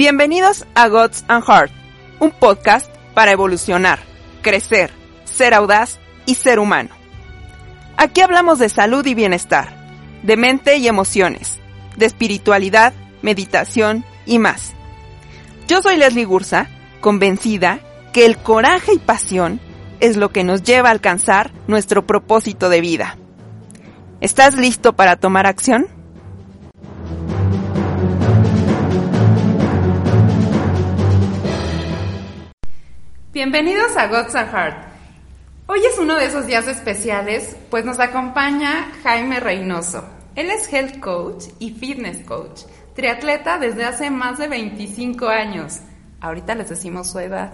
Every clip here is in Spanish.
Bienvenidos a Gods and Heart, un podcast para evolucionar, crecer, ser audaz y ser humano. Aquí hablamos de salud y bienestar, de mente y emociones, de espiritualidad, meditación y más. Yo soy Leslie Gursa, convencida que el coraje y pasión es lo que nos lleva a alcanzar nuestro propósito de vida. ¿Estás listo para tomar acción? Bienvenidos a Gods and Heart. Hoy es uno de esos días especiales, pues nos acompaña Jaime Reynoso. Él es health coach y fitness coach, triatleta desde hace más de 25 años. Ahorita les decimos su edad,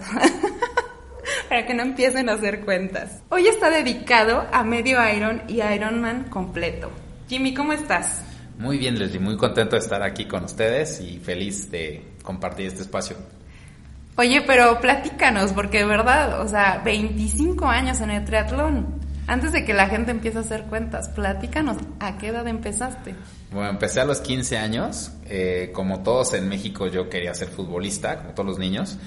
para que no empiecen a hacer cuentas. Hoy está dedicado a medio Iron y Ironman completo. Jimmy, ¿cómo estás? Muy bien, Leslie, muy contento de estar aquí con ustedes y feliz de compartir este espacio. Oye, pero platícanos, porque de verdad, o sea, 25 años en el triatlón. Antes de que la gente empiece a hacer cuentas, platícanos, ¿a qué edad empezaste? Bueno, empecé a los 15 años. Eh, como todos en México, yo quería ser futbolista, como todos los niños.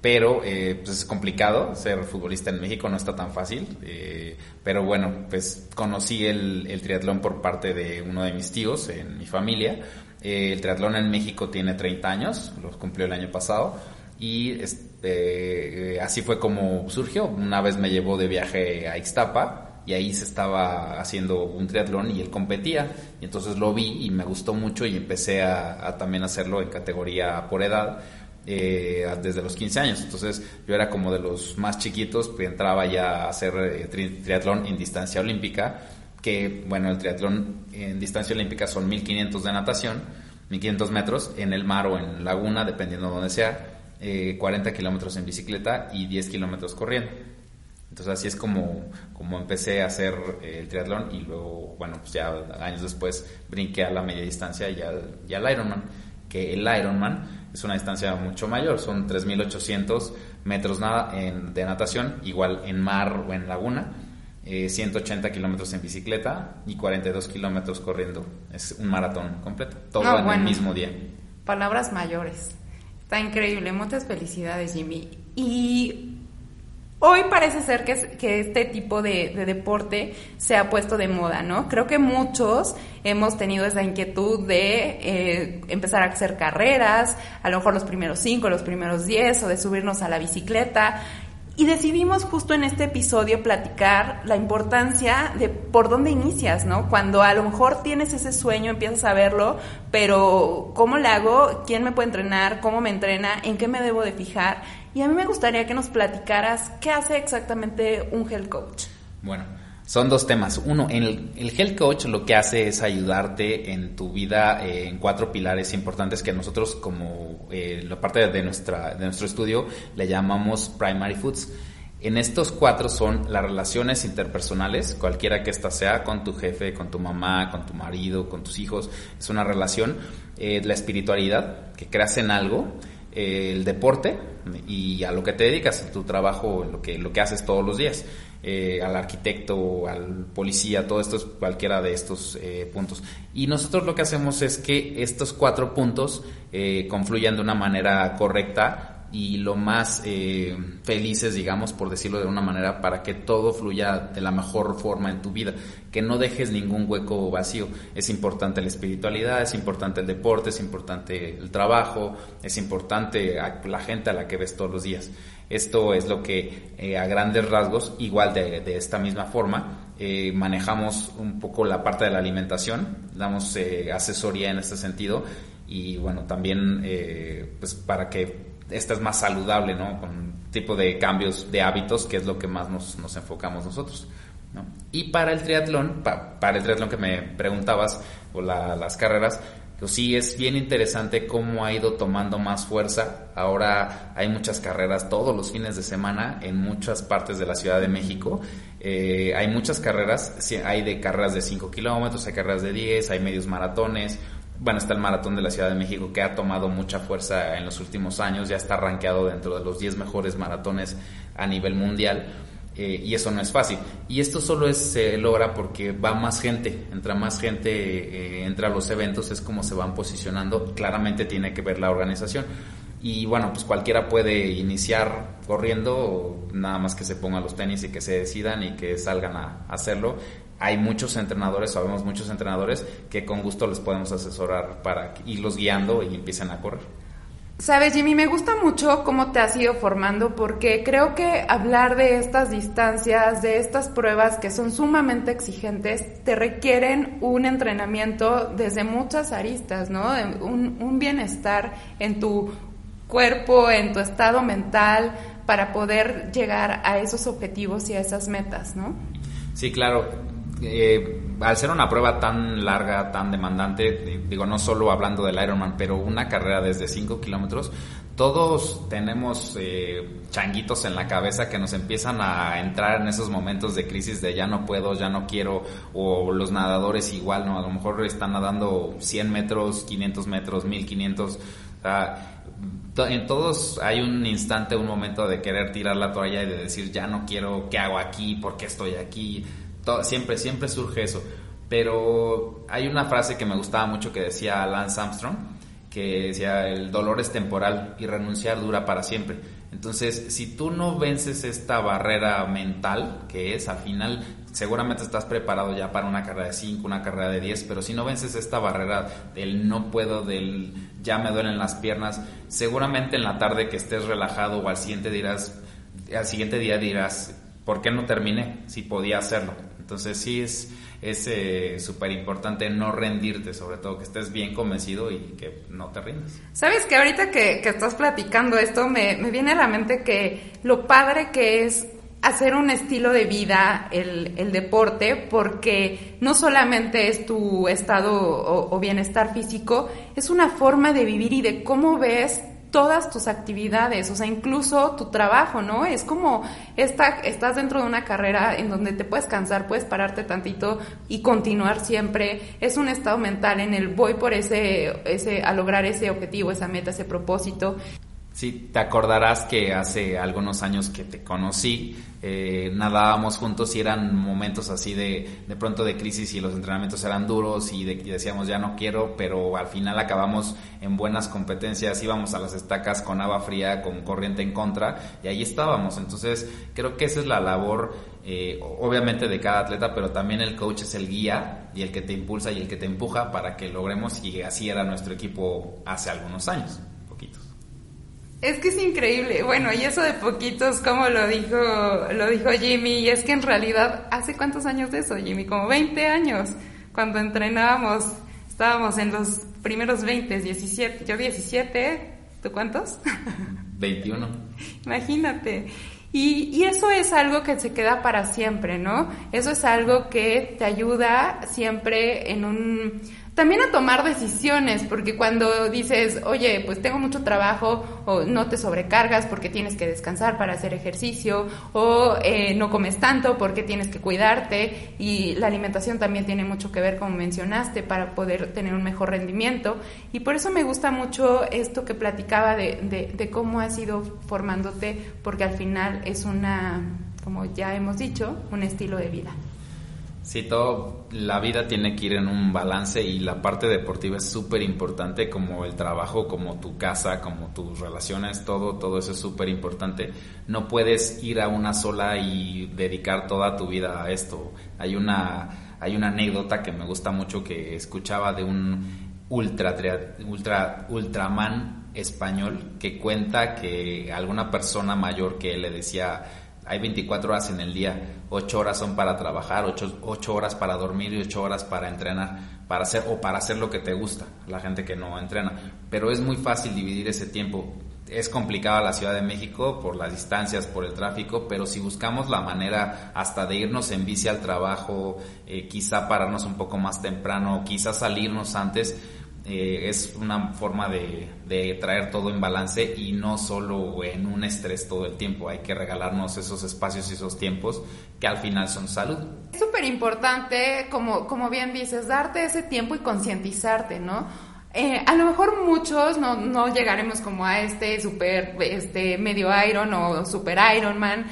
Pero eh, pues es complicado ser futbolista en México, no está tan fácil. Eh, pero bueno, pues conocí el, el, triatlón por parte de uno de mis tíos en mi familia. el triatlón en México tiene 30 años, lo cumplió el año pasado y este, así fue como surgió. Una vez me llevó de viaje a Ixtapa y ahí se estaba haciendo un triatlón y él competía. Y entonces lo vi y me gustó mucho y empecé a, también hacerlo en categoría por edad. Eh, desde los 15 años. Entonces yo era como de los más chiquitos, que entraba ya a hacer eh, tri triatlón en distancia olímpica, que bueno, el triatlón en distancia olímpica son 1500 de natación, 1500 metros en el mar o en laguna, dependiendo de donde sea eh, 40 kilómetros en bicicleta y 10 kilómetros corriendo. Entonces así es como, como empecé a hacer eh, el triatlón y luego, bueno, pues ya años después brinqué a la media distancia y al, y al Ironman, que el Ironman es una distancia mucho mayor, son 3.800 metros nada en, de natación, igual en mar o en laguna, eh, 180 kilómetros en bicicleta y 42 kilómetros corriendo. Es un maratón completo, todo No, en bueno. el mismo día. Palabras mayores. Está increíble. Muchas felicidades, Jimmy. Y hoy parece ser que, es- que este tipo de, de deporte se ha puesto de moda, ¿no? Creo que muchos hemos tenido esa inquietud de eh, empezar a hacer carreras, a lo mejor los primeros cinco, los primeros diez, o de subirnos a la bicicleta. Y decidimos justo en este episodio platicar la importancia de por dónde inicias, ¿no? Cuando a lo mejor tienes ese sueño, empiezas a verlo, pero ¿cómo le hago? ¿Quién me puede entrenar? ¿Cómo me entrena? ¿En qué me debo de fijar? Y a mí me gustaría que nos platicaras qué hace exactamente un health coach. Bueno, son dos temas. Uno, el, el Health Coach lo que hace es ayudarte en tu vida eh, en cuatro pilares importantes que nosotros como eh, la parte de, nuestra, de nuestro estudio le llamamos Primary Foods. En estos cuatro son las relaciones interpersonales, cualquiera que ésta sea, con tu jefe, con tu mamá, con tu marido, con tus hijos, es una relación. Eh, la espiritualidad, que creas en algo, el deporte y a lo que te dedicas, tu trabajo, lo que, lo que haces todos los días, eh, al arquitecto, al policía, todo esto es cualquiera de estos eh, puntos. Y nosotros lo que hacemos es que estos cuatro puntos eh, confluyan de una manera correcta y lo más eh, felices, digamos, por decirlo de una manera, para que todo fluya de la mejor forma en tu vida, que no dejes ningún hueco vacío. Es importante la espiritualidad, es importante el deporte, es importante el trabajo, es importante la gente a la que ves todos los días. Esto es lo que eh, a grandes rasgos, igual de, de esta misma forma, eh, manejamos un poco la parte de la alimentación, damos eh, asesoría en este sentido y bueno, también eh, pues para que esta es más saludable, ¿no? Con tipo de cambios de hábitos, que es lo que más nos, nos enfocamos nosotros. ¿no? Y para el triatlón, para el triatlón que me preguntabas, o las carreras, pues sí es bien interesante cómo ha ido tomando más fuerza. Ahora hay muchas carreras todos los fines de semana en muchas partes de la Ciudad de México. Eh, hay muchas carreras, hay de carreras de 5 kilómetros, hay carreras de 10, hay medios maratones. Bueno, está el maratón de la Ciudad de México que ha tomado mucha fuerza en los últimos años, ya está rankeado dentro de los 10 mejores maratones a nivel mundial. Eh, y eso no es fácil. Y esto solo es, se logra porque va más gente, entra más gente, eh, entra a los eventos, es como se van posicionando, claramente tiene que ver la organización. Y bueno, pues cualquiera puede iniciar corriendo, nada más que se pongan los tenis y que se decidan y que salgan a hacerlo. Hay muchos entrenadores, sabemos muchos entrenadores que con gusto les podemos asesorar para irlos guiando y empiecen a correr. Sabes, Jimmy, me gusta mucho cómo te has ido formando porque creo que hablar de estas distancias, de estas pruebas que son sumamente exigentes, te requieren un entrenamiento desde muchas aristas, ¿no? Un, un bienestar en tu cuerpo, en tu estado mental, para poder llegar a esos objetivos y a esas metas, ¿no? Sí, claro. Eh, al ser una prueba tan larga, tan demandante, digo, no solo hablando del Ironman, pero una carrera desde 5 kilómetros, todos tenemos eh, changuitos en la cabeza que nos empiezan a entrar en esos momentos de crisis de ya no puedo, ya no quiero, o los nadadores igual, ¿no? A lo mejor están nadando 100 metros, 500 metros, 1500, o sea, en todos hay un instante, un momento de querer tirar la toalla y de decir ya no quiero, ¿qué hago aquí? ¿Por qué estoy aquí? Siempre, siempre surge eso. Pero hay una frase que me gustaba mucho que decía Lance Armstrong, que decía, el dolor es temporal y renunciar dura para siempre. Entonces, si tú no vences esta barrera mental, que es al final, seguramente estás preparado ya para una carrera de 5, una carrera de 10, pero si no vences esta barrera del no puedo, del ya me duelen las piernas, seguramente en la tarde que estés relajado o al siguiente dirás, al siguiente día dirás, ¿por qué no terminé si podía hacerlo? Entonces sí es es súper importante no rendirte, sobre todo que estés bien convencido y que no te rindas. Sabes que ahorita que, estás platicando esto, me, viene a la mente que lo padre que es hacer un estilo de vida el, el deporte, porque no solamente es tu estado o bienestar físico, es una forma de vivir y de cómo ves todas tus actividades, o sea, incluso tu trabajo, ¿no? Es como esta, estás dentro de una carrera en donde te puedes cansar, puedes pararte tantito y continuar siempre. Es un estado mental en el voy por ese, ese, a lograr ese objetivo, esa meta, ese propósito. Sí, te acordarás que hace algunos años que te conocí, eh, nadábamos juntos y eran momentos así de, de pronto de crisis y los entrenamientos eran duros y, decíamos ya no quiero, pero al final acabamos en buenas competencias, íbamos a las estacas con agua fría, con corriente en contra y ahí estábamos. Entonces creo que esa es la labor eh, obviamente de cada atleta, pero también el coach es el guía y el que te impulsa y el que te empuja para que logremos y así era nuestro equipo hace algunos años. Es que es increíble. Bueno, y eso de poquitos, como lo dijo, lo dijo Jimmy, y es que en realidad, ¿hace cuántos años de eso, Jimmy? Como 20 años, cuando entrenábamos, estábamos en los primeros 20, 17, yo 17, ¿tú cuántos? 21. Imagínate. Y, y, eso es algo que se queda para siempre, ¿no? Eso es algo que te ayuda siempre en un también a tomar decisiones, porque cuando dices, oye, pues tengo mucho trabajo, o no te sobrecargas porque tienes que descansar para hacer ejercicio, o eh, no comes tanto porque tienes que cuidarte, y la alimentación también tiene mucho que ver, como mencionaste, para poder tener un mejor rendimiento. Y por eso me gusta mucho esto que platicaba de, de cómo has ido formándote, porque al final es una, como ya hemos dicho, un estilo de vida. Sí, todo, la vida tiene que ir en un balance y la parte deportiva es súper importante como el trabajo, como tu casa, como tus relaciones, todo, todo eso es súper importante. No puedes ir a una sola y dedicar toda tu vida a esto. Hay una, hay una anécdota que me gusta mucho que escuchaba de un ultra, ultra, ultraman español que cuenta que alguna persona mayor que él le decía hay 24 horas en el día, 8 horas son para trabajar, 8, horas para dormir y 8 horas para entrenar, para hacer o para hacer lo que te gusta, la gente que no entrena. Pero es muy fácil dividir ese tiempo. es complicada la Ciudad de México por las distancias, por el tráfico, pero si buscamos la manera hasta de irnos en bici al trabajo, eh, quizá pararnos un poco más temprano, quizá salirnos antes, eh, es una forma de, de, traer todo en balance y no solo en un estrés todo el tiempo. Hay que regalarnos esos espacios y esos tiempos que al final son salud. Es súper importante, como, como bien dices, darte ese tiempo y concientizarte, ¿no? Eh, a lo mejor muchos no, no, llegaremos como a este super, este medio Iron o super Ironman,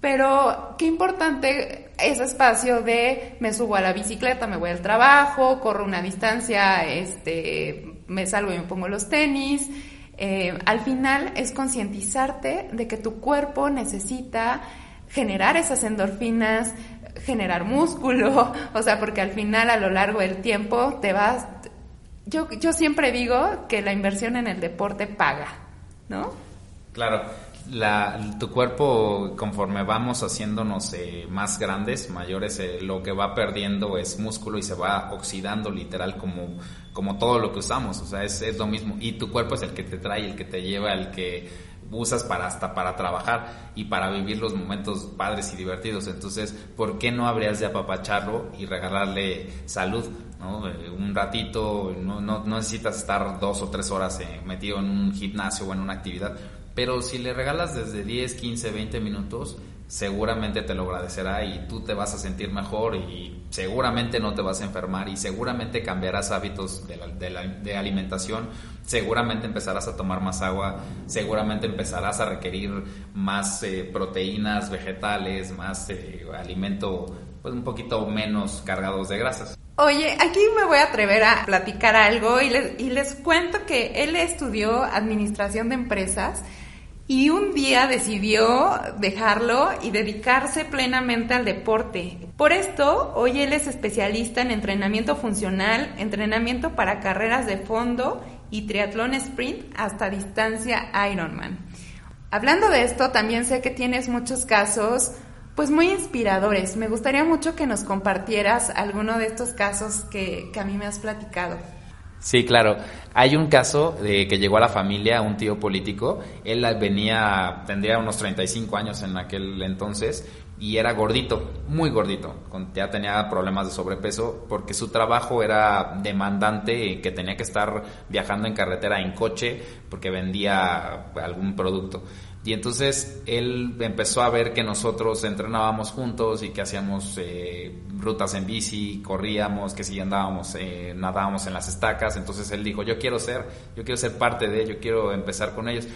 pero qué importante ese espacio de me subo a la bicicleta, me voy al trabajo, corro una distancia, este, me salgo y me pongo los tenis. Eh, al final es concientizarte de que tu cuerpo necesita generar esas endorfinas, generar músculo, o sea, porque al final a lo largo del tiempo te vas, yo, yo siempre digo que la inversión en el deporte paga, ¿no? Claro, la, tu cuerpo conforme vamos haciéndonos eh, más grandes, mayores, eh, lo que va perdiendo es músculo y se va oxidando literal como, como todo lo que usamos, o sea, es, es lo mismo. Y tu cuerpo es el que te trae, el que te lleva, el que usas para hasta para trabajar y para vivir los momentos padres y divertidos. Entonces, ¿por qué no habrías de apapacharlo y regalarle salud? ¿no? Eh, un ratito, no, no, no, necesitas estar dos o tres horas eh, metido en un gimnasio o en una actividad, pero si le regalas desde 10, 15, 20 minutos, seguramente te lo agradecerá y tú te vas a sentir mejor y seguramente no te vas a enfermar y seguramente cambiarás hábitos de, de, de, alimentación, seguramente empezarás a tomar más agua, seguramente empezarás a requerir más eh, proteínas vegetales, más eh, alimento pues un poquito menos cargados de grasas. Oye, aquí me voy a atrever a platicar algo y les, y les cuento que él estudió administración de empresas y un día decidió dejarlo y dedicarse plenamente al deporte. Por esto, hoy él es especialista en entrenamiento funcional, entrenamiento para carreras de fondo y triatlón sprint hasta distancia Ironman. Hablando de esto, también sé que tienes muchos casos pues muy inspiradores. Me gustaría mucho que nos compartieras alguno de estos casos que, que a mí me has platicado. Sí, claro. Hay un caso de que llegó a la familia un tío político. Él venía, tendría unos 35 años en aquel entonces y era gordito, muy gordito. Ya tenía problemas de sobrepeso porque su trabajo era demandante, que tenía que estar viajando en carretera en coche porque vendía algún producto. Y entonces él empezó a ver que nosotros entrenábamos juntos y que hacíamos eh, rutas en bici, corríamos, que si andábamos, eh, nadábamos en las estacas. Entonces él dijo, yo quiero ser, yo quiero ser parte de, yo quiero empezar con ellos.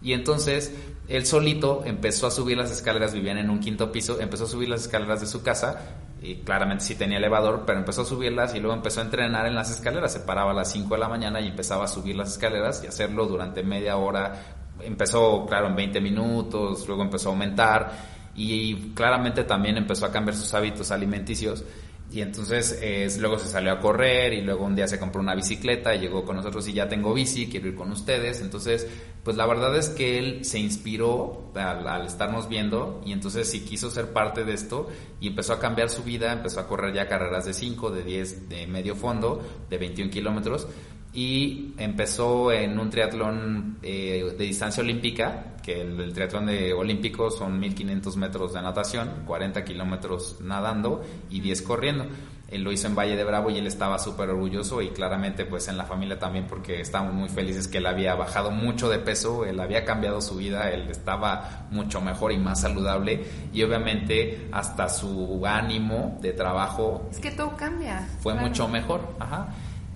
Y entonces él solito empezó a subir las escaleras, vivían en un quinto piso, empezó a subir las escaleras de su casa y claramente sí tenía elevador, pero empezó a subirlas y luego empezó a entrenar en las escaleras, se paraba a las 5 de la mañana y empezaba a subir las escaleras y hacerlo durante media hora, empezó, claro, en 20 minutos, luego empezó a aumentar y, claramente también empezó a cambiar sus hábitos alimenticios. Y entonces luego se salió a correr y luego un día se compró una bicicleta y llegó con nosotros y ya tengo bici, quiero ir con ustedes. Entonces, pues la verdad es que él se inspiró al, al, estarnos viendo y entonces sí quiso ser parte de esto y empezó a cambiar su vida, empezó a correr ya carreras de 5, de 10, de medio fondo, de 21 kilómetros y empezó en un triatlón eh, de distancia olímpica, que el, triatlón de olímpico son 1500 metros de natación, 40 kilómetros nadando y 10 corriendo. Él lo hizo en Valle de Bravo y él estaba súper orgulloso y claramente pues en la familia también porque estábamos muy felices que él había bajado mucho de peso, él había cambiado su vida, él estaba mucho mejor y más saludable y obviamente hasta su ánimo de trabajo. Es que todo cambia. Fue mucho mejor, ajá.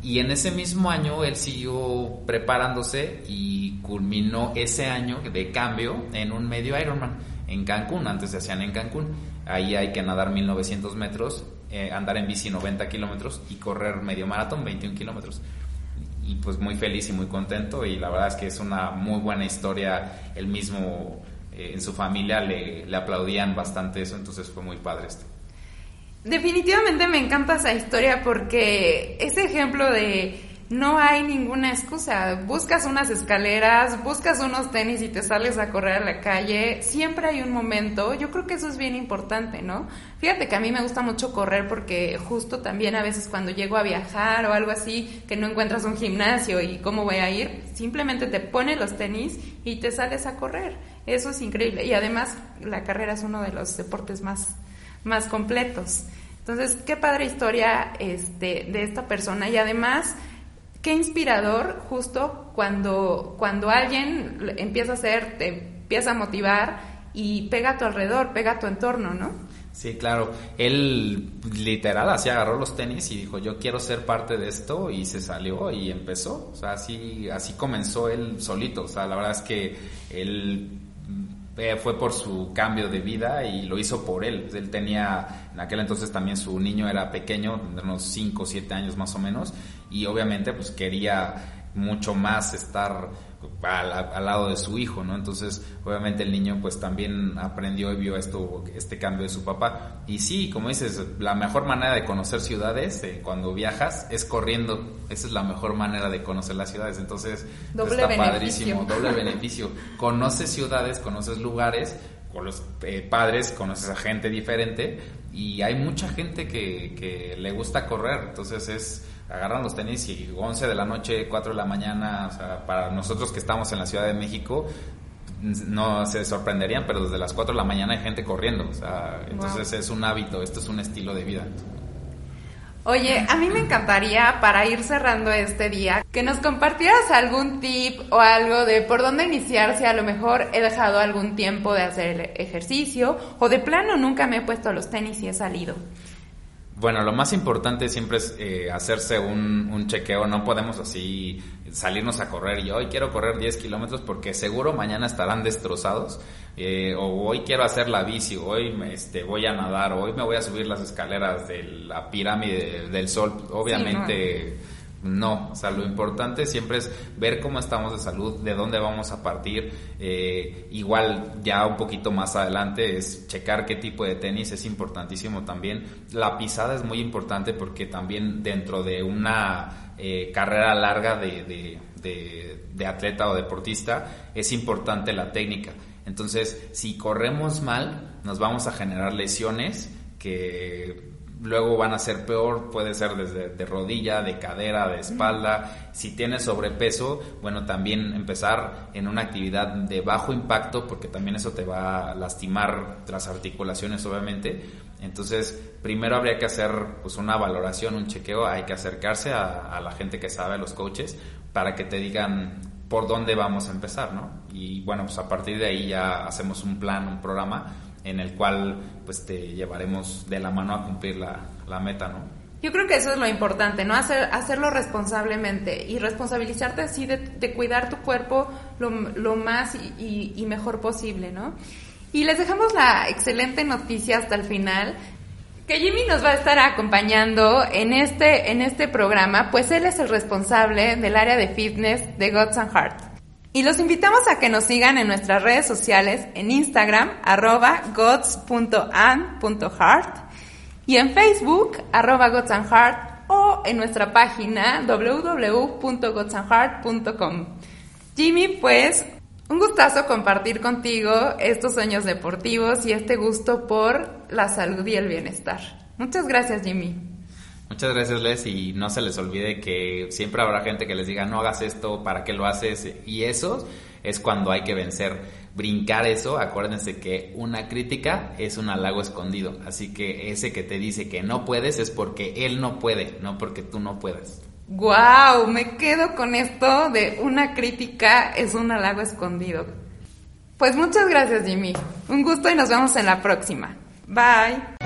Y en ese mismo año él siguió preparándose y culminó ese año de cambio en un medio Ironman en Cancún, antes se hacían en Cancún. Ahí hay que nadar 1900 metros, eh, andar en bici 90 kilómetros y correr medio maratón 21 kilómetros. Y pues muy feliz y muy contento y la verdad es que es una muy buena historia. Él mismo eh, en su familia le, le aplaudían bastante eso, entonces fue muy padre esto. Definitivamente me encanta esa historia porque ese ejemplo de no hay ninguna excusa. Buscas unas escaleras, buscas unos tenis y te sales a correr a la calle. Siempre hay un momento. Yo creo que eso es bien importante, ¿no? Fíjate que a mí me gusta mucho correr porque justo también a veces cuando llego a viajar o algo así, que no encuentras un gimnasio y cómo voy a ir, simplemente te pones los tenis y te sales a correr. Eso es increíble. Y además la carrera es uno de los deportes más, más completos. Entonces, qué padre historia este, de esta persona y además qué inspirador justo cuando, cuando alguien empieza a hacer, te empieza a motivar y pega a tu alrededor, pega a tu entorno, ¿no? Sí, claro. Él literal así agarró los tenis y dijo, yo quiero ser parte de esto y se salió y empezó. O sea, así, así comenzó él solito. O sea, la verdad es que él eh, fue por su cambio de vida y lo hizo por él. Él tenía, en aquel entonces también su niño era pequeño, de unos 5 o 7 años más o menos, y obviamente pues quería mucho más estar al, lado de su hijo, ¿no? Entonces, obviamente el niño pues también aprendió y vio esto, este cambio de su papá. Y sí, como dices, la mejor manera de conocer ciudades eh, cuando viajas es corriendo. Esa es la mejor manera de conocer las ciudades. Entonces, doble está beneficio. padrísimo, doble beneficio. Conoces ciudades, conoces lugares, con los eh, padres, conoces a gente diferente y hay mucha gente que, que le gusta correr. Entonces es agarran los tenis y 11 de la noche, 4 de la mañana, o sea, para nosotros que estamos en la Ciudad de México, no se sorprenderían, pero desde las 4 de la mañana hay gente corriendo, o sea, entonces es un hábito, esto es un estilo de vida. Oye, a mí me encantaría para ir cerrando este día que nos compartieras algún tip o algo de por dónde iniciar si a lo mejor he dejado algún tiempo de hacer ejercicio o de plano nunca me he puesto los tenis y he salido. Bueno, lo más importante siempre es eh, hacerse un, un, chequeo. No podemos así salirnos a correr y hoy quiero correr 10 kilómetros porque seguro mañana estarán destrozados. Eh, o hoy quiero hacer la bici, hoy me, este, voy a nadar, hoy me voy a subir las escaleras de la pirámide del sol. Obviamente. Sí, no no, o sea, lo importante siempre es ver cómo estamos de salud, de dónde vamos a partir. Eh, igual ya un poquito más adelante es checar qué tipo de tenis es importantísimo también. La pisada es muy importante porque también dentro de una eh, carrera larga de, de, de, de atleta o deportista es importante la técnica. Entonces, si corremos mal, nos vamos a generar lesiones que luego van a ser peor, puede ser desde de rodilla, de cadera, de espalda. Si tienes sobrepeso, bueno, también empezar en una actividad de bajo impacto, porque también eso te va a lastimar las articulaciones, obviamente. Entonces, primero habría que hacer pues una valoración, un chequeo, hay que acercarse a, a la gente que sabe, a los coaches, para que te digan por dónde vamos a empezar, ¿no? Y bueno, pues a partir de ahí ya hacemos un plan, un programa en el cual pues te llevaremos de la mano a cumplir la, la meta, ¿no? Yo creo que eso es lo importante, ¿no? Hacer, hacerlo responsablemente y responsabilizarte así de, de cuidar tu cuerpo lo, lo más y, y, y, mejor posible, ¿no? Y les dejamos la excelente noticia hasta el final, que Jimmy nos va a estar acompañando en este, en este programa, pues él es el responsable del área de fitness de Gods and Heart. Y los invitamos a que nos sigan en nuestras redes sociales en Instagram, arroba y en Facebook, arroba o en nuestra página www.godsandheart.com. Jimmy, pues, un gustazo compartir contigo estos sueños deportivos y este gusto por la salud y el bienestar. Muchas gracias, Jimmy. Muchas gracias, Les, y no se les olvide que siempre habrá gente que les diga, no hagas esto, ¿para qué lo haces? Y eso es cuando hay que vencer. Brincar eso, acuérdense que una crítica es un halago escondido. Así que ese que te dice que no puedes es porque él no puede, no porque tú no puedas. ¡Guau! Wow, me quedo con esto de una crítica es un halago escondido. Pues muchas gracias, Jimmy. Un gusto y nos vemos en la próxima. Bye.